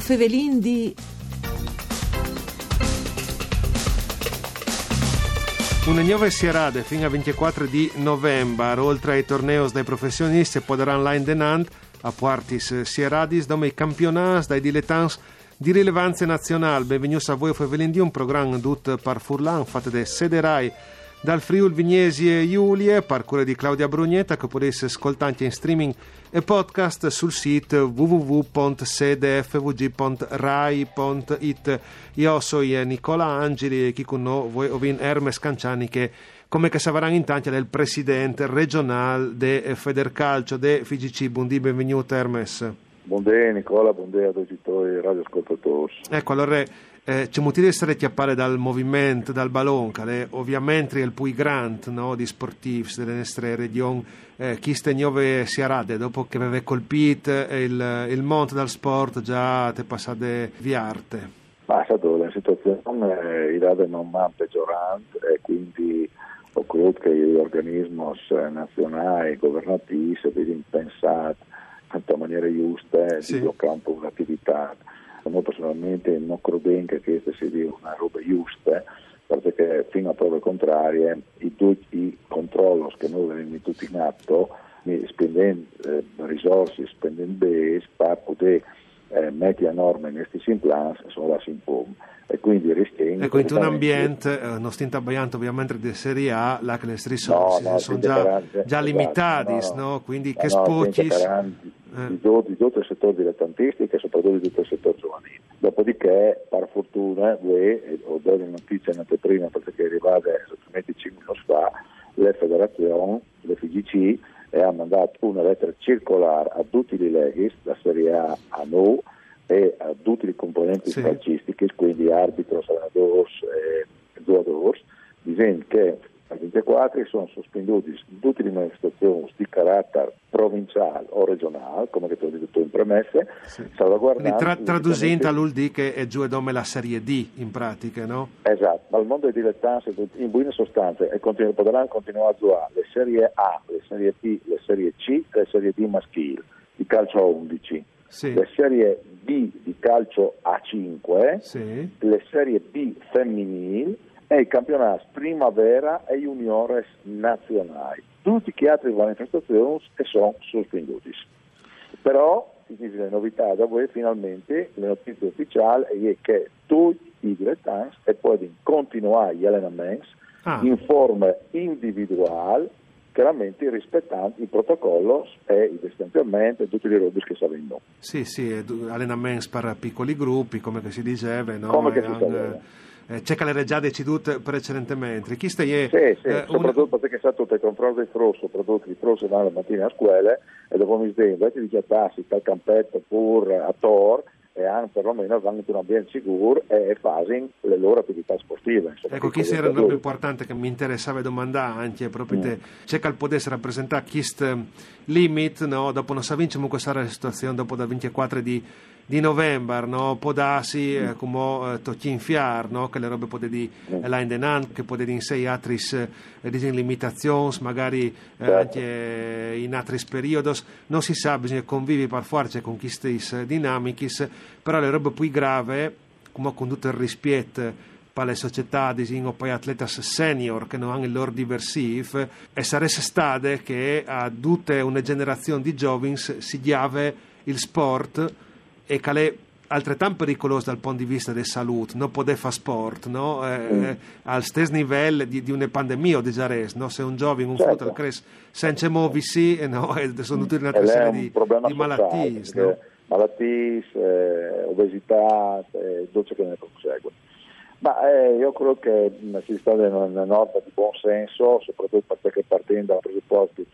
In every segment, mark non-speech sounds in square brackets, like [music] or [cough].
Fevelin di... Una nuova serata fino a 24 di novembre, oltre ai tornei dei professionisti, podrà online denant a partis sieradis dove i campionati dai dilettanti di rilevanza nazionale. Benvenuti a voi, Fevelin di un programma tutto par Furlan, fatto da Sederai dal Friul Vignesi e Giulie, parcure di Claudia Brugnetta che potete ascoltare in streaming e podcast sul sito www.sedefvg.rai.it. Io sono Nicola Angeli e chi con noi voi ovin Hermes Canciani che come che saranno in tanti del presidente regionale de Federcalcio de FIGC. Buondì, benvenuto Hermes. Buondì Nicola, buondì a tutti i radioascoltatori. Ecco, allora eh, c'è motivo di essere chiappare dal movimento, dal ballon, che ovviamente il più grande no, di sportivi delle nostre regioni, eh, chi ste nuove siarate, dopo che aveva colpito il, il monte del sport, già te passate viarte. Ma è stata la situazione eh, irade non man peggiorante e quindi ho creduto che gli organismi nazionali, governativi, abbiano pensato in maniera giusta sì. di bloccare un po' l'attività io personalmente non credo che questa sia una roba giusta perché fino a prove contrarie i, i controlli che noi abbiamo tutti in atto spendendo eh, risorse, spendendo base per poter eh, mettere a norma in questi implants sono la simpom e quindi rischiamo ecco in un ambiente eh, non stiamo abbagliando ovviamente di Serie A là che le risorse no, no, sono già, già limitate no, quindi che spoci eh. Di, tutto, di tutto il settore dilettantistico e soprattutto di tutto il settore giovanile. Dopodiché, per fortuna, voi, ho dato una notizia in anteprima perché è arrivata esattamente 5 minuti fa, le federazioni, le FGC, e ha mandato una lettera circolare a tutti i leghi, la Serie A a noi e a tutti i componenti sì. calcistici, quindi arbitros, allenadores e giocadores, dicendo che al 24 sono sospesi tutte le manifestazioni di carattere provinciale o regionale, come che ti ho detto in premesse, sì. salvaguardando... Tra, traducendo all'ULD che è giù e dome la Serie D in pratica, no? Esatto, ma il mondo dei dilettanti in buona sostanza e continu- potranno continuare a giocare le Serie A, le Serie B, le Serie C le Serie D maschili, di calcio a 11. Sì. le serie B di calcio a 5, sì. le serie B femminili e i campionati primavera e juniores nazionali. Tutti gli altri manifestazioni sono sospesi. Però, le novità da voi, finalmente, le notizie ufficiali è che tutti i dilettanti possono continuare gli allenamenti ah. in forma individuale, chiaramente rispettando i protocolli e i distanziamenti e tutti i robi che sapendo. Sì, sì, allenamenti per piccoli gruppi, come si diceva, no? Come che si sapeva eh, c'è che l'era già deciduto precedentemente. Chi sta sì, sì, eh, soprattutto un... perché è stato il confronto di Fro, soprattutto i Fro vanno la mattina a scuola e dopo mi dice invece di chiattarsi dal campetto pur a Tor e hanno perlomeno vanno in un ambiente sicuro e fanno le loro attività sportive. Insomma, ecco, questo era il più importante che mi interessava domandare anche proprio mm. te, c'è che potesse rappresentare questo limit, no? dopo non sappiamo come sarà la situazione dopo da 24 di di novembre, no? può darsi eh, come eh, tocchi infiar, no? che le robe potete di mm. là in denan, che potete in sei altri eh, limitazioni, magari eh, certo. anche in altri periodi, non si sa, bisogna convivere per forza con queste dinamiche, però le robe più grave, come con tutto il rispetto per le società disegno poi atleti senior che non hanno il loro diversif e sarebbe stato che a tutta una generazione di giovani si diave il sport e che è altrettanto pericoloso dal punto di vista della salute, non poter fare sport, no? eh, mm. eh, al stesso livello di, di, una pandemia o di Jares, no? se un giovane, un certo. frutto cresce senza muoversi, eh, no? [laughs] sono tutte una serie di, di malattie. No? Malattie, eh, obesità, eh, dolce che ne consegue. Ma eh, io credo che si sta in una norma di buon senso, soprattutto perché partendo dal presupposto che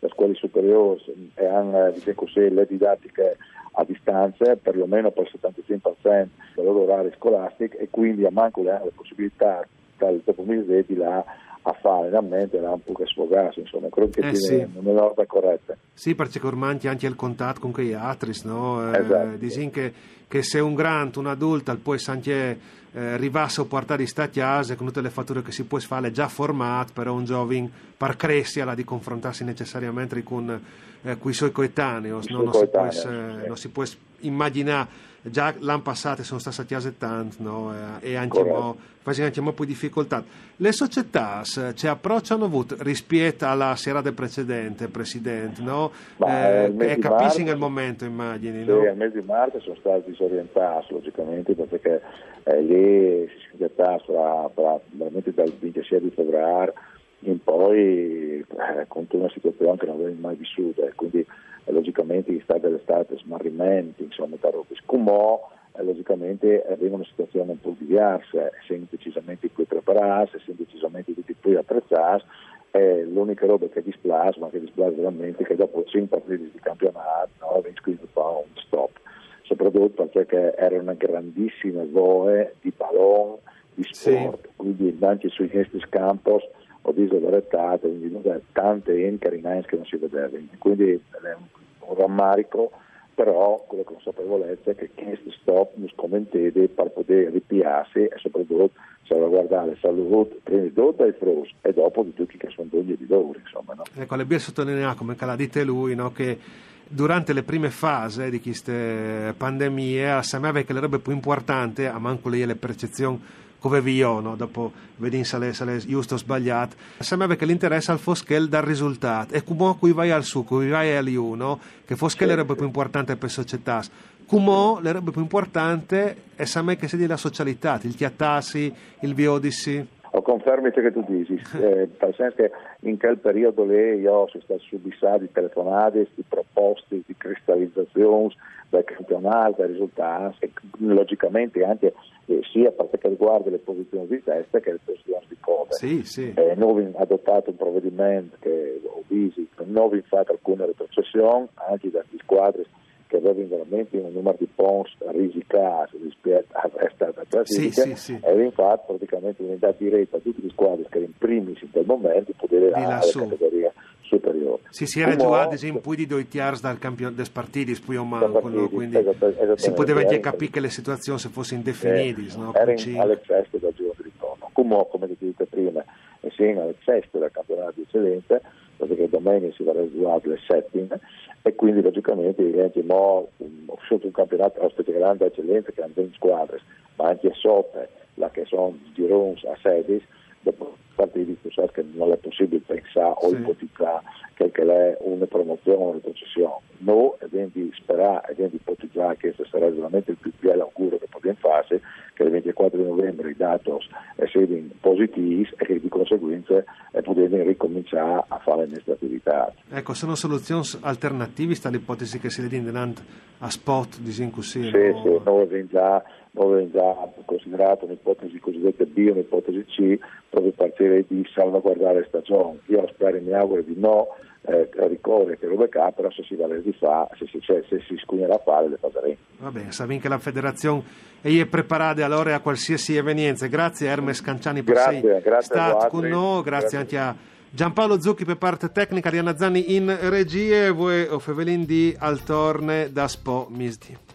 le scuole superiori e hanno diciamo così, le didattiche a distanza, perlomeno per il 75% dei loro orari scolastici e quindi a manco le hanno la possibilità dal pomeriggio di là a fare realmente un po' che sfogarsi, insomma, credo che eh sì. norma corretta. Sì, perché ormai anche il contatto con quei altri, no? Eh, esatto. Eh, che, che se un grande, un adulto, può anche eh, rivasse o portare stati a con tutte le fatture che si può fare già formato per un giovane par crescia di confrontarsi necessariamente con, eh, i suoi coetanei, no? non, si può, eh, non si può immaginare già l'anno passato sono stati a 70 no? e anche mo, anche mo più difficoltà. Le società ci approcciano avuto rispetto alla serata precedente, Presidente, no? eh, e capisci nel momento, immagini. Sì, no? al mese di marzo sono stati disorientati, logicamente, perché eh, si schiattava veramente dal 26 di febbraio in poi eh, contro una situazione che non avevo mai vissuta, quindi eh, logicamente gli stati dell'estate smarrimenti, insomma, roba. Scumò, eh, logicamente aveva una situazione un po' diversa, essendo decisamente più preparati, essendo decisamente tutti più attrezzati, è l'unica roba che dispiace, ma che dispiace veramente che dopo 5 partite di campionato no, aveva scritto un stop, soprattutto perché era una grandissima voe di ballon, di sport, sì. quindi anche sui questi campos ho visto quindi tante incarinanze che non si vedevano, quindi è un, rammarico, però con la consapevolezza che questo stop non scommettete per poter ripiarsi e soprattutto salvaguardare la salute prima di tutto dai frus e dopo di tutti che sono dogni di loro. Insomma, no? Ecco, le bene sottolineare, come l'ha detto lui, no, che durante le prime fasi di queste pandemie sembrava che le robe più importanti, a manco le percezioni come vi io, no? dopo vedi se è giusto o sbagliato, sembrava che l'interesse al foschel dal risultato e come qui vai al su, qui vai all'uno, che foschel è la più importante per la società. Come robe più importanti è sempre che sia la socialità, il chiattassi, il biodissi. Confermi che tu dici, [laughs] eh, per senso che in quel periodo lì io sono stato subissato di telefonate, di proposte, di cristallizzazioni del campionato, dei risultati e logicamente anche eh, sia per quanto riguarda le posizioni di testa che le posizioni di coda. Sì, sì. Eh, noi abbiamo adottato un provvedimento che ho visto, non abbiamo fatto alcune retrocessioni anche da squadre che avevano veramente un numero di punti risicati rispetto a questa classifica sì, sì, sì. e abbiamo fatto praticamente un'unità diretta a tutte le squadre che erano in primis in quel momento poter andare alla categoria superiore. Sì, si era già ad esempio di due tiers dal campione dei partiti, poi o manco, no? quindi si poteva anche capire che le situazioni se fossero indefinite. Eh, no? Era alle feste del giorno di ritorno. Come, come detto prima, insieme alle feste del campionato di eccellenza, perché domenica si va a svolgere le setting e quindi logicamente diventi mo, sotto un campionato ospite grande eccellenza che hanno 20 squadre, ma anche sotto, la che sono gironi a 16, dopo partiti tu sai che non è possibile pensare o sì. ipotizzare che, che è una promozione o una retrocessione. No, e quindi sperare e di ipotizzare che questo sarà veramente il più bello augurio che possiamo fare, che il 24 di novembre i dati siano positivi e che di conseguenza possiamo ricominciare a fare le nostre attività. Ecco, sono soluzioni alternative sta l'ipotesi che si vede a spot di Sì, sì, noi abbiamo già noi abbiamo già considerato un'ipotesi cosiddetta B, un'ipotesi C, proprio per partire di salvaguardare stagione. Io spero e mi auguro di no eh, ricorrere che robe qua, però se si vale di fa, se si, cioè, se si scugnerà a fare le faremo. Va bene, sa che la federazione è preparata allora a qualsiasi evenienza. Grazie Hermes Canciani per essere stato con noi, grazie, grazie, anche a Giampaolo Zucchi per parte tecnica, Rianna Zanni in regie e voi o Fevelin di Altorne da Spo Misdi.